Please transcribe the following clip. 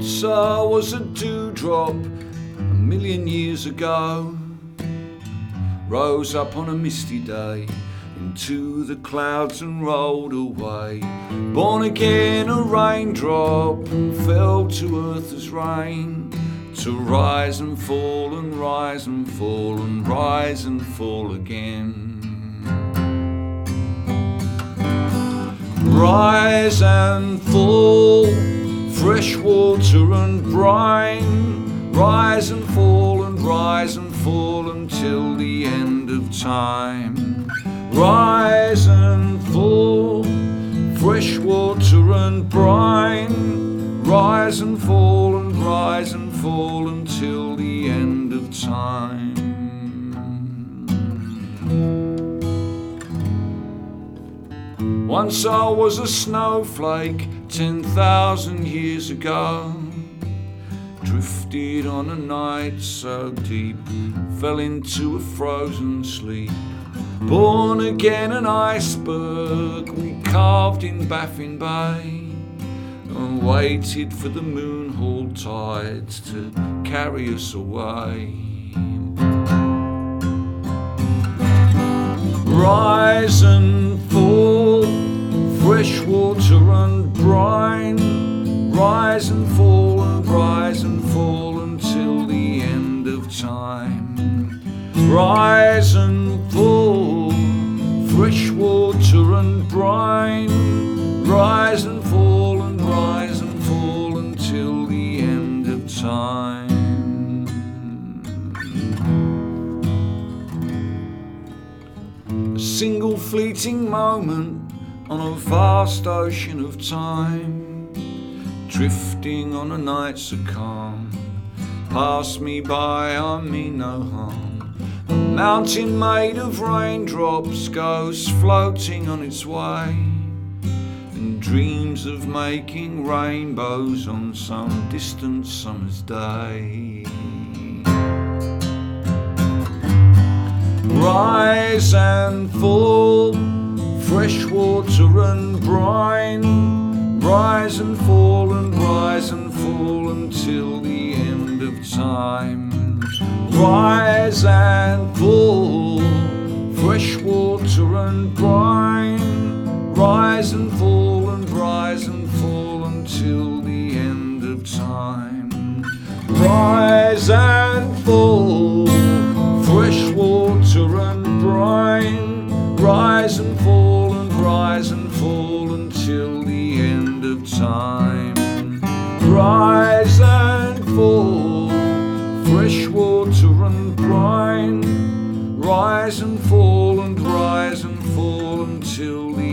Once I was a dewdrop a million years ago. Rose up on a misty day into the clouds and rolled away. Born again a raindrop fell to earth as rain. To rise and fall and rise and fall and rise and fall again. Rise and fall, fresh water and brine. Rise and fall and rise and fall until the end of time. Rise and fall, fresh water and brine. Rise and fall and rise and fall until the end of time. Once I was a snowflake ten thousand years ago. Drifted on a night so deep, fell into a frozen sleep. Born again an iceberg, we carved in Baffin Bay. And waited for the moon hauled tides to carry us away. Rise and fall, fresh water Rise and fall, fresh water and brine. Rise and fall and rise and fall until the end of time. A single fleeting moment on a vast ocean of time, drifting on a night so calm. Pass me by, I mean no harm. Mountain made of raindrops goes floating on its way, and dreams of making rainbows on some distant summer's day. Rise and fall, fresh water and brine. Rise and fall and rise and fall until the end of time. Rise and fresh water and brine. Rise and fall and rise and fall until the end of time. Rise and fall, fresh water and brine. Rise and fall and rise and fall until the end of time. Rise and fall, fresh water and brine rise and fall and rise and fall until the